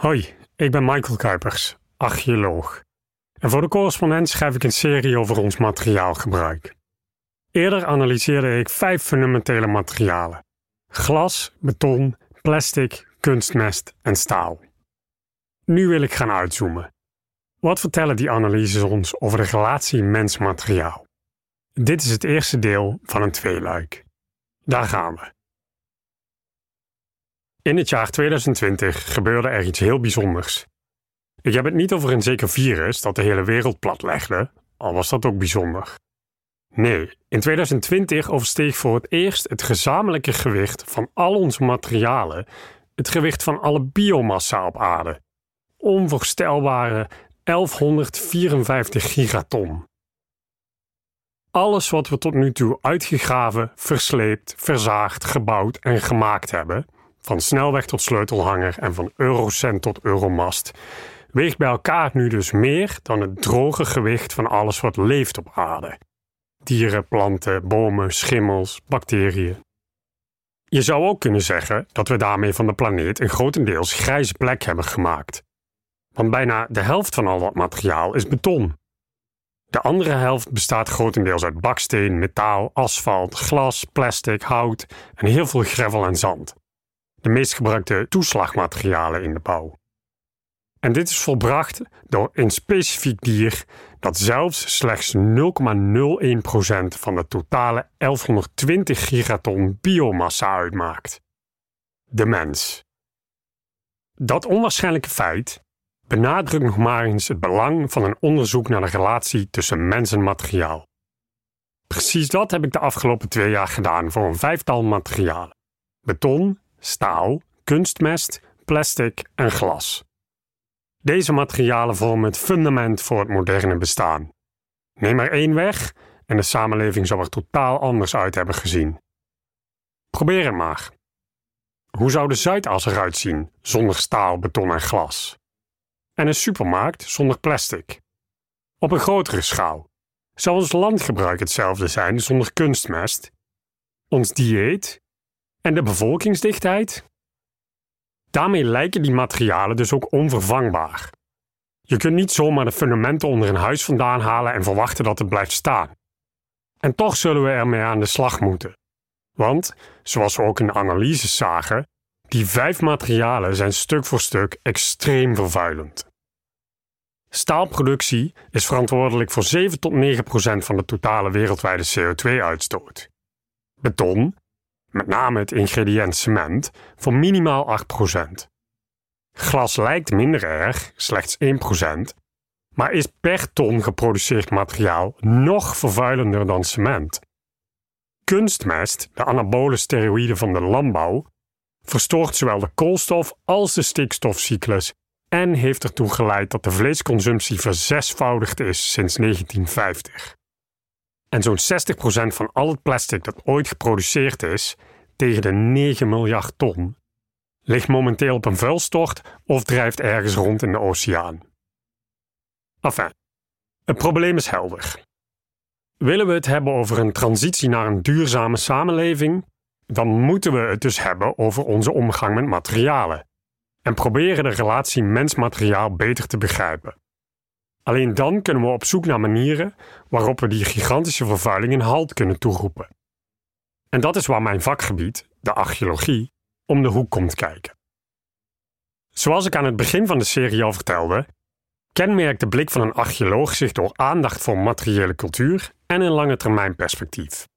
Hoi, ik ben Michael Kuipers, archeoloog. En voor de correspondent schrijf ik een serie over ons materiaalgebruik. Eerder analyseerde ik vijf fundamentele materialen: glas, beton, plastic, kunstmest en staal. Nu wil ik gaan uitzoomen. Wat vertellen die analyses ons over de relatie mens-materiaal? Dit is het eerste deel van een tweeluik. Daar gaan we. In het jaar 2020 gebeurde er iets heel bijzonders. Ik heb het niet over een zeker virus dat de hele wereld platlegde, al was dat ook bijzonder. Nee, in 2020 oversteeg voor het eerst het gezamenlijke gewicht van al onze materialen het gewicht van alle biomassa op aarde. Onvoorstelbare 1154 gigaton. Alles wat we tot nu toe uitgegraven, versleept, verzaagd, gebouwd en gemaakt hebben, van snelweg tot sleutelhanger en van eurocent tot euromast, weegt bij elkaar nu dus meer dan het droge gewicht van alles wat leeft op aarde. Dieren, planten, bomen, schimmels, bacteriën. Je zou ook kunnen zeggen dat we daarmee van de planeet een grotendeels grijze plek hebben gemaakt. Want bijna de helft van al dat materiaal is beton. De andere helft bestaat grotendeels uit baksteen, metaal, asfalt, glas, plastic, hout en heel veel gravel en zand de meest gebruikte toeslagmaterialen in de bouw. En dit is volbracht door een specifiek dier dat zelfs slechts 0,01% van de totale 1120 gigaton biomassa uitmaakt. De mens. Dat onwaarschijnlijke feit benadrukt nog maar eens het belang van een onderzoek naar de relatie tussen mens en materiaal. Precies dat heb ik de afgelopen twee jaar gedaan voor een vijftal materialen: beton, staal, kunstmest, plastic en glas. Deze materialen vormen het fundament voor het moderne bestaan. Neem er één weg en de samenleving zou er totaal anders uit hebben gezien. Probeer het maar. Hoe zou de Zuidas eruit zien zonder staal, beton en glas? En een supermarkt zonder plastic? Op een grotere schaal. Zou ons landgebruik hetzelfde zijn zonder kunstmest? Ons dieet en de bevolkingsdichtheid? Daarmee lijken die materialen dus ook onvervangbaar. Je kunt niet zomaar de fundamenten onder een huis vandaan halen en verwachten dat het blijft staan. En toch zullen we ermee aan de slag moeten. Want, zoals we ook in de analyses zagen, die vijf materialen zijn stuk voor stuk extreem vervuilend. Staalproductie is verantwoordelijk voor 7 tot 9 procent van de totale wereldwijde CO2-uitstoot. Beton met name het ingrediënt cement, voor minimaal 8%. Glas lijkt minder erg, slechts 1%, maar is per ton geproduceerd materiaal nog vervuilender dan cement. Kunstmest, de anabole steroïden van de landbouw, verstoort zowel de koolstof als de stikstofcyclus en heeft ertoe geleid dat de vleesconsumptie verzesvoudigd is sinds 1950. En zo'n 60% van al het plastic dat ooit geproduceerd is, tegen de 9 miljard ton, ligt momenteel op een vuilstort of drijft ergens rond in de oceaan. Enfin, het probleem is helder. Willen we het hebben over een transitie naar een duurzame samenleving, dan moeten we het dus hebben over onze omgang met materialen en proberen de relatie mens-materiaal beter te begrijpen. Alleen dan kunnen we op zoek naar manieren waarop we die gigantische vervuiling een halt kunnen toeroepen. En dat is waar mijn vakgebied, de archeologie, om de hoek komt kijken. Zoals ik aan het begin van de serie al vertelde, kenmerkt de blik van een archeoloog zich door aandacht voor materiële cultuur en een lange termijn perspectief.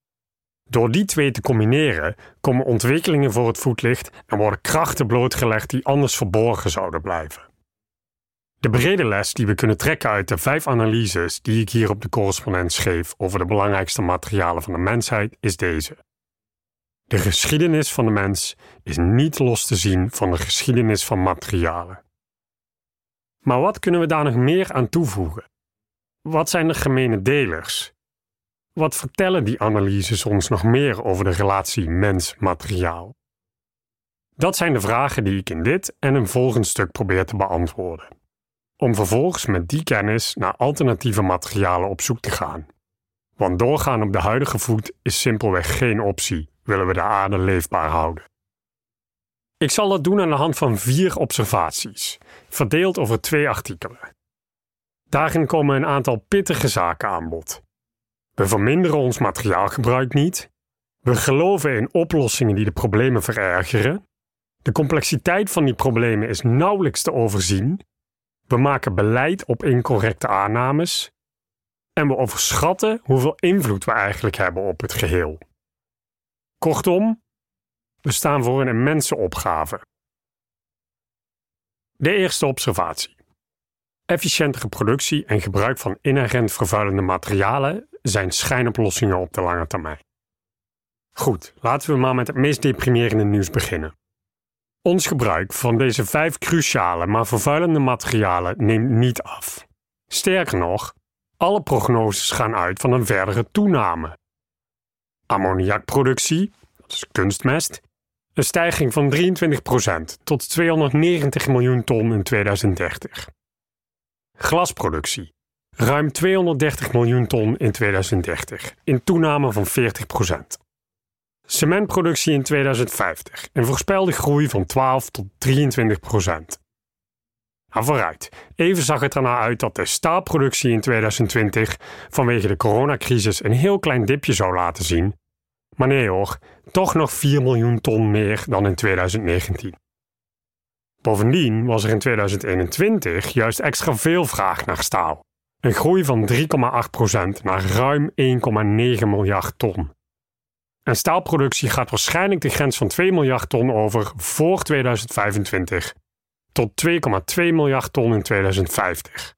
Door die twee te combineren komen ontwikkelingen voor het voetlicht en worden krachten blootgelegd die anders verborgen zouden blijven. De brede les die we kunnen trekken uit de vijf analyses die ik hier op de correspondent schreef over de belangrijkste materialen van de mensheid is deze. De geschiedenis van de mens is niet los te zien van de geschiedenis van materialen. Maar wat kunnen we daar nog meer aan toevoegen? Wat zijn de gemene delers? Wat vertellen die analyses ons nog meer over de relatie mens-materiaal? Dat zijn de vragen die ik in dit en een volgend stuk probeer te beantwoorden om vervolgens met die kennis naar alternatieve materialen op zoek te gaan. Want doorgaan op de huidige voet is simpelweg geen optie, willen we de aarde leefbaar houden. Ik zal dat doen aan de hand van vier observaties, verdeeld over twee artikelen. Daarin komen een aantal pittige zaken aan bod. We verminderen ons materiaalgebruik niet. We geloven in oplossingen die de problemen verergeren. De complexiteit van die problemen is nauwelijks te overzien. We maken beleid op incorrecte aannames. En we overschatten hoeveel invloed we eigenlijk hebben op het geheel. Kortom, we staan voor een immense opgave. De eerste observatie. Efficiëntere productie en gebruik van inherent vervuilende materialen zijn schijnoplossingen op de lange termijn. Goed, laten we maar met het meest deprimerende nieuws beginnen. Ons gebruik van deze vijf cruciale maar vervuilende materialen neemt niet af. Sterker nog, alle prognoses gaan uit van een verdere toename. Ammoniakproductie, dat is kunstmest, een stijging van 23% tot 290 miljoen ton in 2030. Glasproductie, ruim 230 miljoen ton in 2030, in toename van 40%. Cementproductie in 2050, een voorspelde groei van 12 tot 23 procent. Nou, vooruit. Even zag het ernaar uit dat de staalproductie in 2020 vanwege de coronacrisis een heel klein dipje zou laten zien. Maar nee hoor, toch nog 4 miljoen ton meer dan in 2019. Bovendien was er in 2021 juist extra veel vraag naar staal. Een groei van 3,8% naar ruim 1,9 miljard ton. En staalproductie gaat waarschijnlijk de grens van 2 miljard ton over voor 2025 tot 2,2 miljard ton in 2050.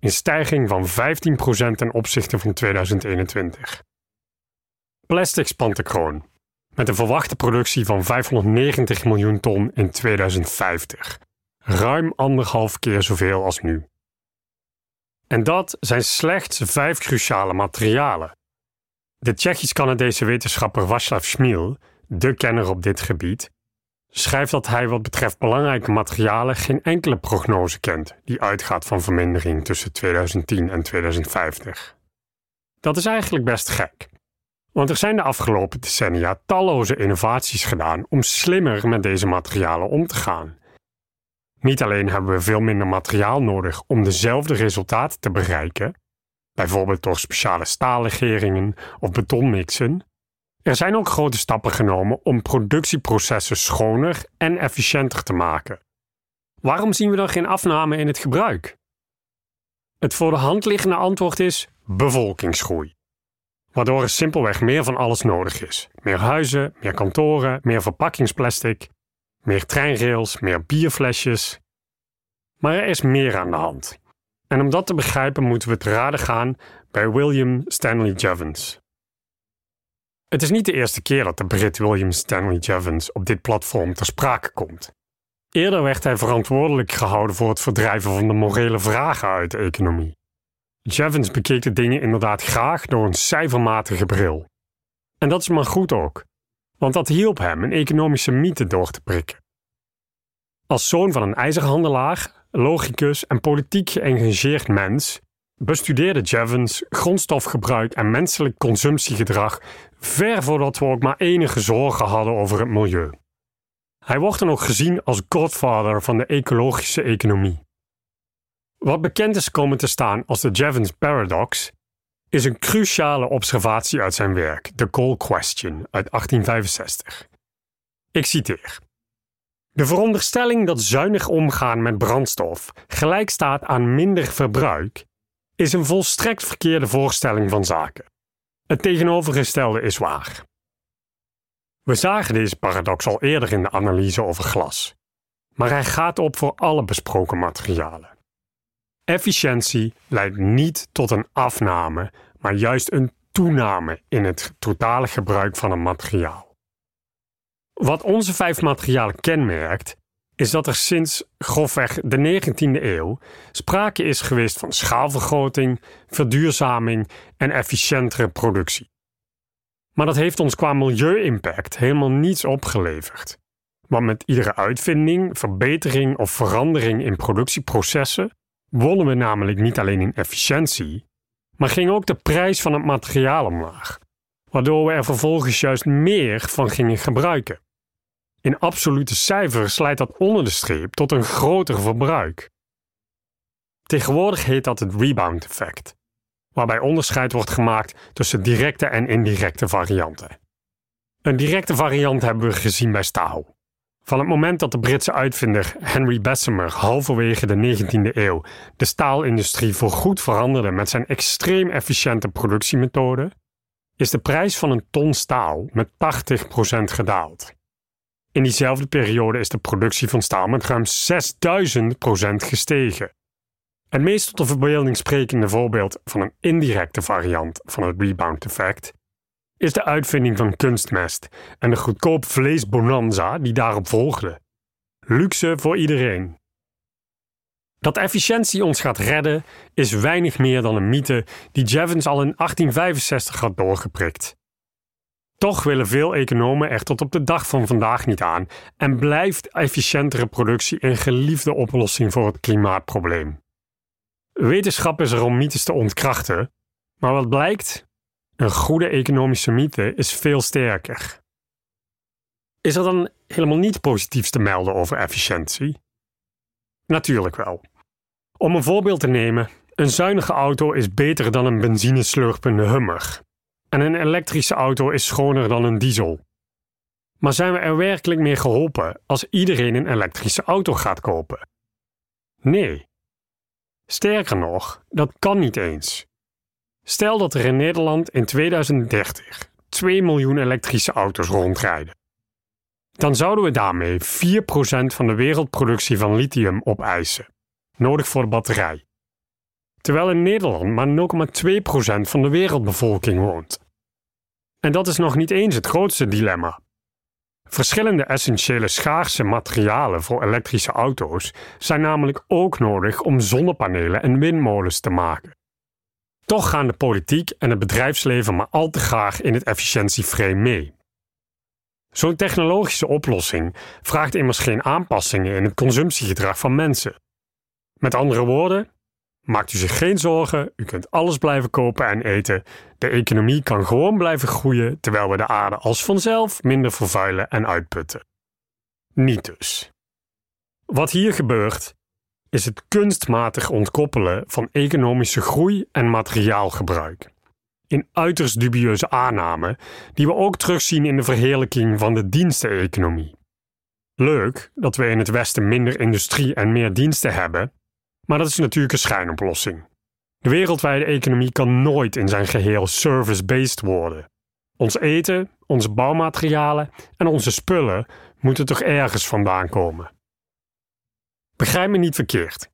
Een stijging van 15% ten opzichte van 2021. Plastic spant de kroon, met een verwachte productie van 590 miljoen ton in 2050. Ruim anderhalf keer zoveel als nu. En dat zijn slechts vijf cruciale materialen de Tsjechisch-Canadese wetenschapper Václav Smil, de kenner op dit gebied, schrijft dat hij wat betreft belangrijke materialen geen enkele prognose kent die uitgaat van vermindering tussen 2010 en 2050. Dat is eigenlijk best gek, want er zijn de afgelopen decennia talloze innovaties gedaan om slimmer met deze materialen om te gaan. Niet alleen hebben we veel minder materiaal nodig om dezelfde resultaten te bereiken, bijvoorbeeld door speciale staallegeringen of betonmixen. Er zijn ook grote stappen genomen om productieprocessen schoner en efficiënter te maken. Waarom zien we dan geen afname in het gebruik? Het voor de hand liggende antwoord is bevolkingsgroei. Waardoor er simpelweg meer van alles nodig is: meer huizen, meer kantoren, meer verpakkingsplastic, meer treinrails, meer bierflesjes. Maar er is meer aan de hand. En om dat te begrijpen moeten we te raden gaan bij William Stanley Jevons. Het is niet de eerste keer dat de Brit William Stanley Jevons op dit platform ter sprake komt. Eerder werd hij verantwoordelijk gehouden voor het verdrijven van de morele vragen uit de economie. Jevons bekeek de dingen inderdaad graag door een cijfermatige bril. En dat is maar goed ook, want dat hielp hem een economische mythe door te prikken. Als zoon van een ijzerhandelaar logicus en politiek geëngageerd mens, bestudeerde Jevons grondstofgebruik en menselijk consumptiegedrag ver voordat we ook maar enige zorgen hadden over het milieu. Hij wordt dan ook gezien als godfather van de ecologische economie. Wat bekend is komen te staan als de Jevons Paradox, is een cruciale observatie uit zijn werk, The Coal Question uit 1865. Ik citeer. De veronderstelling dat zuinig omgaan met brandstof gelijk staat aan minder verbruik, is een volstrekt verkeerde voorstelling van zaken. Het tegenovergestelde is waar. We zagen deze paradox al eerder in de analyse over glas, maar hij gaat op voor alle besproken materialen. Efficiëntie leidt niet tot een afname, maar juist een toename in het totale gebruik van een materiaal. Wat onze vijf materialen kenmerkt, is dat er sinds grofweg de 19e eeuw sprake is geweest van schaalvergroting, verduurzaming en efficiëntere productie. Maar dat heeft ons qua milieu-impact helemaal niets opgeleverd. Want met iedere uitvinding, verbetering of verandering in productieprocessen wonnen we namelijk niet alleen in efficiëntie, maar ging ook de prijs van het materiaal omlaag, waardoor we er vervolgens juist meer van gingen gebruiken. In absolute cijfers leidt dat onder de streep tot een groter verbruik. Tegenwoordig heet dat het rebound effect, waarbij onderscheid wordt gemaakt tussen directe en indirecte varianten. Een directe variant hebben we gezien bij staal. Van het moment dat de Britse uitvinder Henry Bessemer halverwege de 19e eeuw de staalindustrie voorgoed veranderde met zijn extreem efficiënte productiemethode, is de prijs van een ton staal met 80% gedaald. In diezelfde periode is de productie van staal met ruim 6000% gestegen. Het meest tot de verbeelding sprekende voorbeeld van een indirecte variant van het rebound effect is de uitvinding van kunstmest en de goedkoop vleesbonanza die daarop volgde. Luxe voor iedereen. Dat efficiëntie ons gaat redden is weinig meer dan een mythe die Jevons al in 1865 had doorgeprikt. Toch willen veel economen er tot op de dag van vandaag niet aan en blijft efficiëntere productie een geliefde oplossing voor het klimaatprobleem. Wetenschap is er om mythes te ontkrachten, maar wat blijkt? Een goede economische mythe is veel sterker. Is er dan helemaal niet positiefs te melden over efficiëntie? Natuurlijk wel. Om een voorbeeld te nemen, een zuinige auto is beter dan een benzineslurpende Hummer. En een elektrische auto is schoner dan een diesel. Maar zijn we er werkelijk mee geholpen als iedereen een elektrische auto gaat kopen? Nee. Sterker nog, dat kan niet eens. Stel dat er in Nederland in 2030 2 miljoen elektrische auto's rondrijden. Dan zouden we daarmee 4% van de wereldproductie van lithium opeisen, nodig voor de batterij. Terwijl in Nederland maar 0,2% van de wereldbevolking woont. En dat is nog niet eens het grootste dilemma. Verschillende essentiële schaarse materialen voor elektrische auto's zijn namelijk ook nodig om zonnepanelen en windmolens te maken. Toch gaan de politiek en het bedrijfsleven maar al te graag in het efficiëntieframe mee. Zo'n technologische oplossing vraagt immers geen aanpassingen in het consumptiegedrag van mensen. Met andere woorden, maakt u zich geen zorgen, u kunt alles blijven kopen en eten. De economie kan gewoon blijven groeien terwijl we de aarde als vanzelf minder vervuilen en uitputten. Niet dus. Wat hier gebeurt, is het kunstmatig ontkoppelen van economische groei en materiaalgebruik. In uiterst dubieuze aanname, die we ook terugzien in de verheerlijking van de diensteneconomie. Leuk dat we in het Westen minder industrie en meer diensten hebben, maar dat is natuurlijk een schijnoplossing. De wereldwijde economie kan nooit in zijn geheel service-based worden. Ons eten, onze bouwmaterialen en onze spullen moeten toch ergens vandaan komen. Begrijp me niet verkeerd.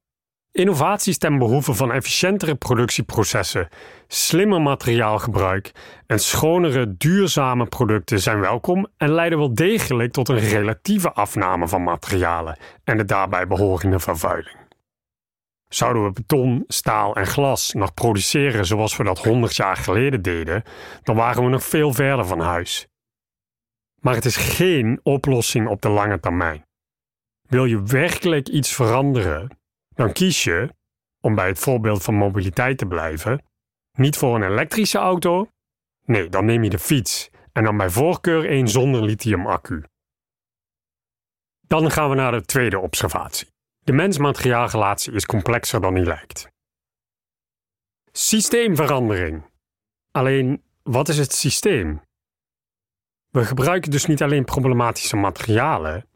Innovaties ten behoeve van efficiëntere productieprocessen, slimmer materiaalgebruik en schonere, duurzame producten zijn welkom en leiden wel degelijk tot een relatieve afname van materialen en de daarbij behorende vervuiling. Zouden we beton, staal en glas nog produceren zoals we dat 100 jaar geleden deden, dan waren we nog veel verder van huis. Maar het is geen oplossing op de lange termijn. Wil je werkelijk iets veranderen, dan kies je, om bij het voorbeeld van mobiliteit te blijven, niet voor een elektrische auto. Nee, dan neem je de fiets en dan bij voorkeur een zonder lithium-accu. Dan gaan we naar de tweede observatie. De mens-materiaalrelatie is complexer dan die lijkt. Systeemverandering. Alleen, wat is het systeem? We gebruiken dus niet alleen problematische materialen,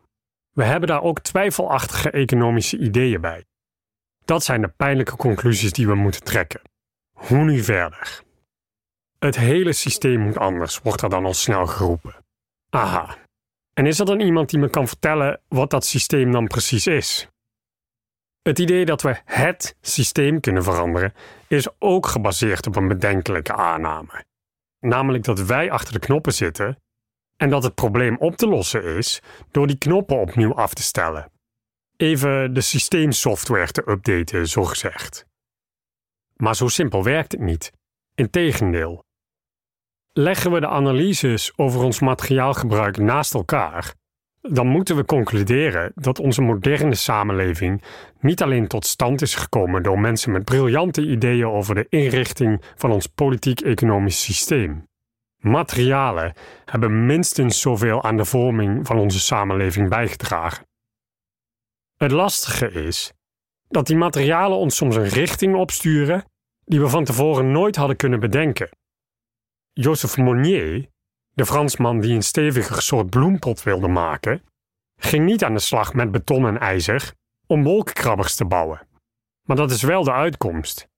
we hebben daar ook twijfelachtige economische ideeën bij. Dat zijn de pijnlijke conclusies die we moeten trekken. Hoe nu verder? Het hele systeem moet anders, wordt er dan al snel geroepen. Aha. En is er dan iemand die me kan vertellen wat dat systeem dan precies is? Het idee dat we het systeem kunnen veranderen is ook gebaseerd op een bedenkelijke aanname. Namelijk dat wij achter de knoppen zitten en dat het probleem op te lossen is door die knoppen opnieuw af te stellen. Even de systeemsoftware te updaten, zogezegd. Maar zo simpel werkt het niet. Integendeel. Leggen we de analyses over ons materiaalgebruik naast elkaar, dan moeten we concluderen dat onze moderne samenleving niet alleen tot stand is gekomen door mensen met briljante ideeën over de inrichting van ons politiek-economisch systeem materialen hebben minstens zoveel aan de vorming van onze samenleving bijgedragen. Het lastige is dat die materialen ons soms een richting opsturen die we van tevoren nooit hadden kunnen bedenken. Joseph Monnier, de Fransman die een steviger soort bloempot wilde maken, ging niet aan de slag met beton en ijzer om wolkenkrabbers te bouwen. Maar dat is wel de uitkomst.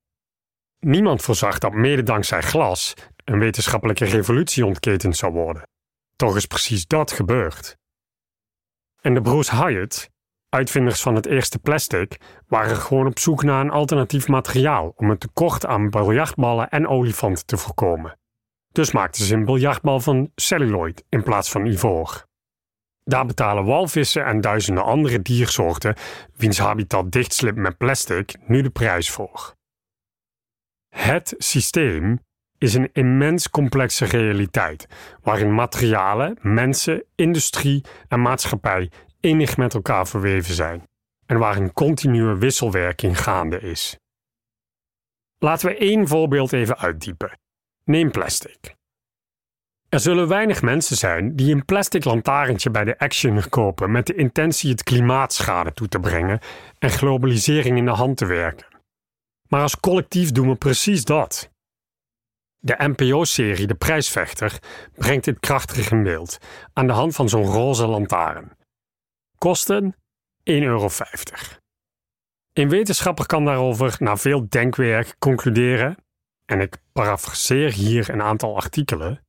Niemand voorzag dat mede dankzij glas een wetenschappelijke revolutie ontketend zou worden. Toch is precies dat gebeurd. En de broers Hyatt, uitvinders van het eerste plastic, waren gewoon op zoek naar een alternatief materiaal om een tekort aan biljartballen en olifanten te voorkomen. Dus maakten ze een biljartbal van celluloid in plaats van ivoor. Daar betalen walvissen en duizenden andere diersoorten, wiens habitat dichtslipt met plastic, nu de prijs voor. Het systeem is een immens complexe realiteit, waarin materialen, mensen, industrie en maatschappij innig met elkaar verweven zijn en waar een continue wisselwerking gaande is. Laten we één voorbeeld even uitdiepen. Neem plastic. Er zullen weinig mensen zijn die een plastic lantaarntje bij de Action kopen met de intentie het klimaatschade toe te brengen en globalisering in de hand te werken. Maar als collectief doen we precies dat. De NPO-serie De Prijsvechter brengt dit krachtig in beeld aan de hand van zo'n roze lantaarn. Kosten 1,50 euro. Een wetenschapper kan daarover na veel denkwerk concluderen, en ik parafraseer hier een aantal artikelen,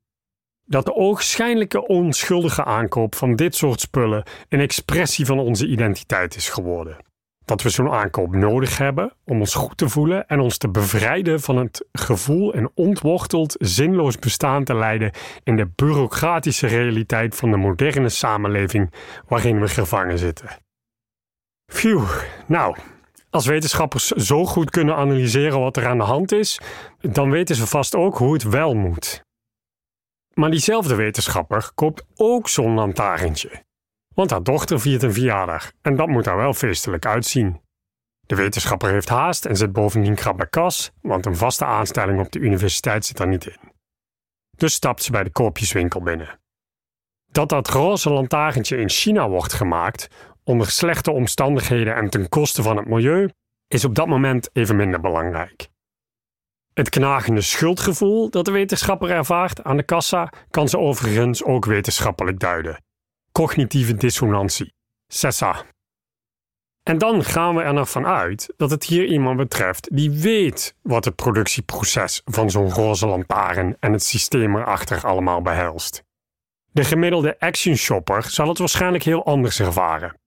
dat de oogschijnlijke onschuldige aankoop van dit soort spullen een expressie van onze identiteit is geworden. Dat we zo'n aankoop nodig hebben om ons goed te voelen en ons te bevrijden van het gevoel een ontworteld, zinloos bestaan te leiden in de bureaucratische realiteit van de moderne samenleving waarin we gevangen zitten. Phew, nou, als wetenschappers zo goed kunnen analyseren wat er aan de hand is, dan weten ze vast ook hoe het wel moet. Maar diezelfde wetenschapper koopt ook zo'n lantaarntje. Want haar dochter viert een verjaardag en dat moet daar wel feestelijk uitzien. De wetenschapper heeft haast en zit bovendien krap bij kas, want een vaste aanstelling op de universiteit zit daar niet in. Dus stapt ze bij de koopjeswinkel binnen. Dat dat roze lantaarntje in China wordt gemaakt, onder slechte omstandigheden en ten koste van het milieu, is op dat moment even minder belangrijk. Het knagende schuldgevoel dat de wetenschapper ervaart aan de kassa kan ze overigens ook wetenschappelijk duiden. Cognitieve dissonantie, CESA. En dan gaan we er nog van uit dat het hier iemand betreft die weet wat het productieproces van zo'n roze lantaarn en het systeem erachter allemaal behelst. De gemiddelde action shopper zal het waarschijnlijk heel anders ervaren.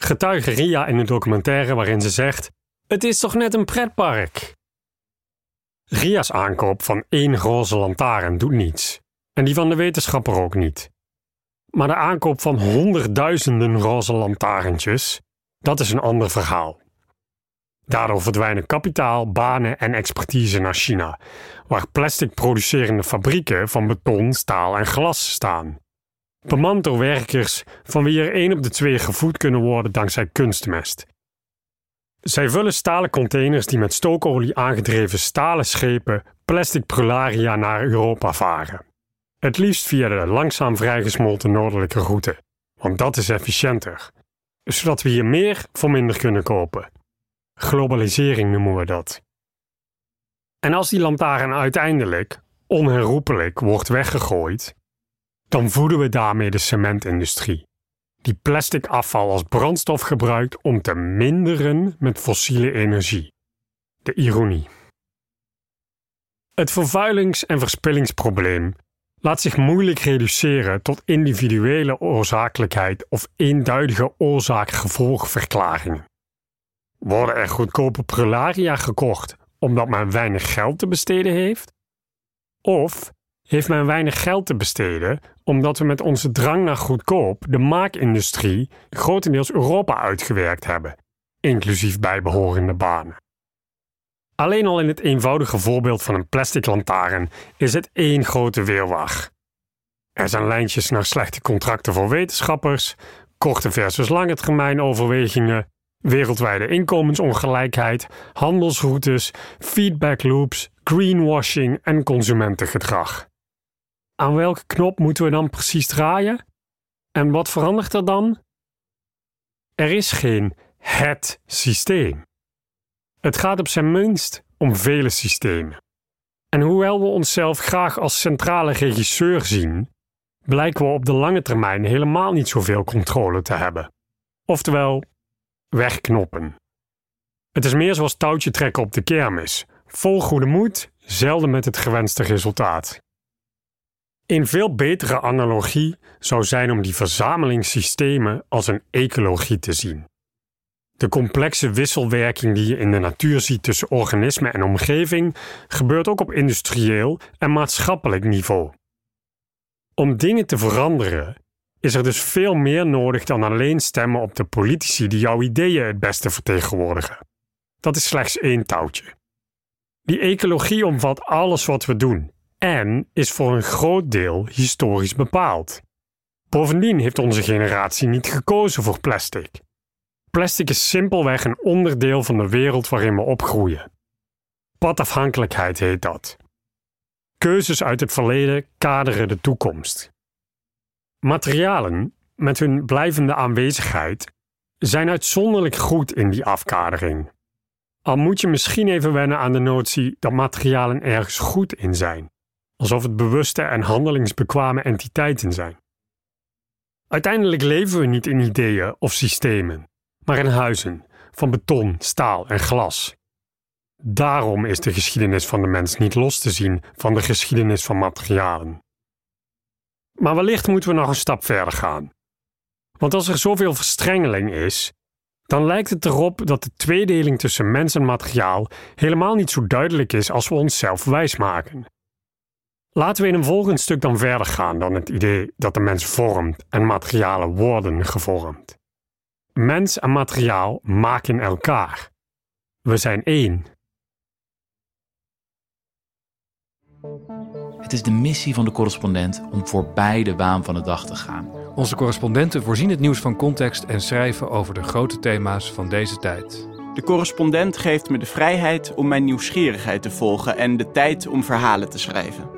Getuige Ria in een documentaire waarin ze zegt: Het is toch net een pretpark? Ria's aankoop van één roze lantaarn doet niets. En die van de wetenschapper ook niet. Maar de aankoop van honderdduizenden roze lantaarntjes, dat is een ander verhaal. Daardoor verdwijnen kapitaal, banen en expertise naar China, waar plastic producerende fabrieken van beton, staal en glas staan. Bemand door werkers van wie er één op de twee gevoed kunnen worden dankzij kunstmest. Zij vullen stalen containers die met stookolie aangedreven stalen schepen plastic prularia naar Europa varen. Het liefst via de langzaam vrijgesmolten noordelijke route, want dat is efficiënter, zodat we hier meer voor minder kunnen kopen. Globalisering noemen we dat. En als die lantaarn uiteindelijk, onherroepelijk, wordt weggegooid, dan voeden we daarmee de cementindustrie die plastic afval als brandstof gebruikt om te minderen met fossiele energie. De ironie. Het vervuilings- en verspillingsprobleem laat zich moeilijk reduceren tot individuele oorzakelijkheid of eenduidige oorzaak-gevolgverklaringen. Worden er goedkope prularia gekocht omdat men weinig geld te besteden heeft? Of heeft men weinig geld te besteden omdat we met onze drang naar goedkoop de maakindustrie grotendeels Europa uitgewerkt hebben, inclusief bijbehorende banen. Alleen al in het eenvoudige voorbeeld van een plastic lantaarn is het één grote weerwacht. Er zijn lijntjes naar slechte contracten voor wetenschappers, korte versus lange termijn overwegingen, wereldwijde inkomensongelijkheid, handelsroutes, feedback loops, greenwashing en consumentengedrag. Aan welke knop moeten we dan precies draaien? En wat verandert er dan? Er is geen het systeem. Het gaat op zijn minst om vele systemen. En hoewel we onszelf graag als centrale regisseur zien, blijken we op de lange termijn helemaal niet zoveel controle te hebben. Oftewel, wegknoppen. Het is meer zoals touwtje trekken op de kermis. Vol goede moed, zelden met het gewenste resultaat. Een veel betere analogie zou zijn om die verzamelingssystemen als een ecologie te zien. De complexe wisselwerking die je in de natuur ziet tussen organisme en omgeving gebeurt ook op industrieel en maatschappelijk niveau. Om dingen te veranderen is er dus veel meer nodig dan alleen stemmen op de politici die jouw ideeën het beste vertegenwoordigen. Dat is slechts één touwtje. Die ecologie omvat alles wat we doen en is voor een groot deel historisch bepaald. Bovendien heeft onze generatie niet gekozen voor plastic. Plastic is simpelweg een onderdeel van de wereld waarin we opgroeien. Padafhankelijkheid heet dat. Keuzes uit het verleden kaderen de toekomst. Materialen, met hun blijvende aanwezigheid, zijn uitzonderlijk goed in die afkadering. Al moet je misschien even wennen aan de notie dat materialen ergens goed in zijn, alsof het bewuste en handelingsbekwame entiteiten zijn. Uiteindelijk leven we niet in ideeën of systemen, maar in huizen van beton, staal en glas. Daarom is de geschiedenis van de mens niet los te zien van de geschiedenis van materialen. Maar wellicht moeten we nog een stap verder gaan. Want als er zoveel verstrengeling is, dan lijkt het erop dat de tweedeling tussen mens en materiaal helemaal niet zo duidelijk is als we onszelf wijsmaken. Laten we in een volgend stuk dan verder gaan dan het idee dat de mens vormt en materialen worden gevormd. Mens en materiaal maken elkaar. We zijn één. Het is de missie van de correspondent om voorbij de waan van de dag te gaan. Onze correspondenten voorzien het nieuws van context en schrijven over de grote thema's van deze tijd. De correspondent geeft me de vrijheid om mijn nieuwsgierigheid te volgen en de tijd om verhalen te schrijven.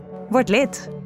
Word lid.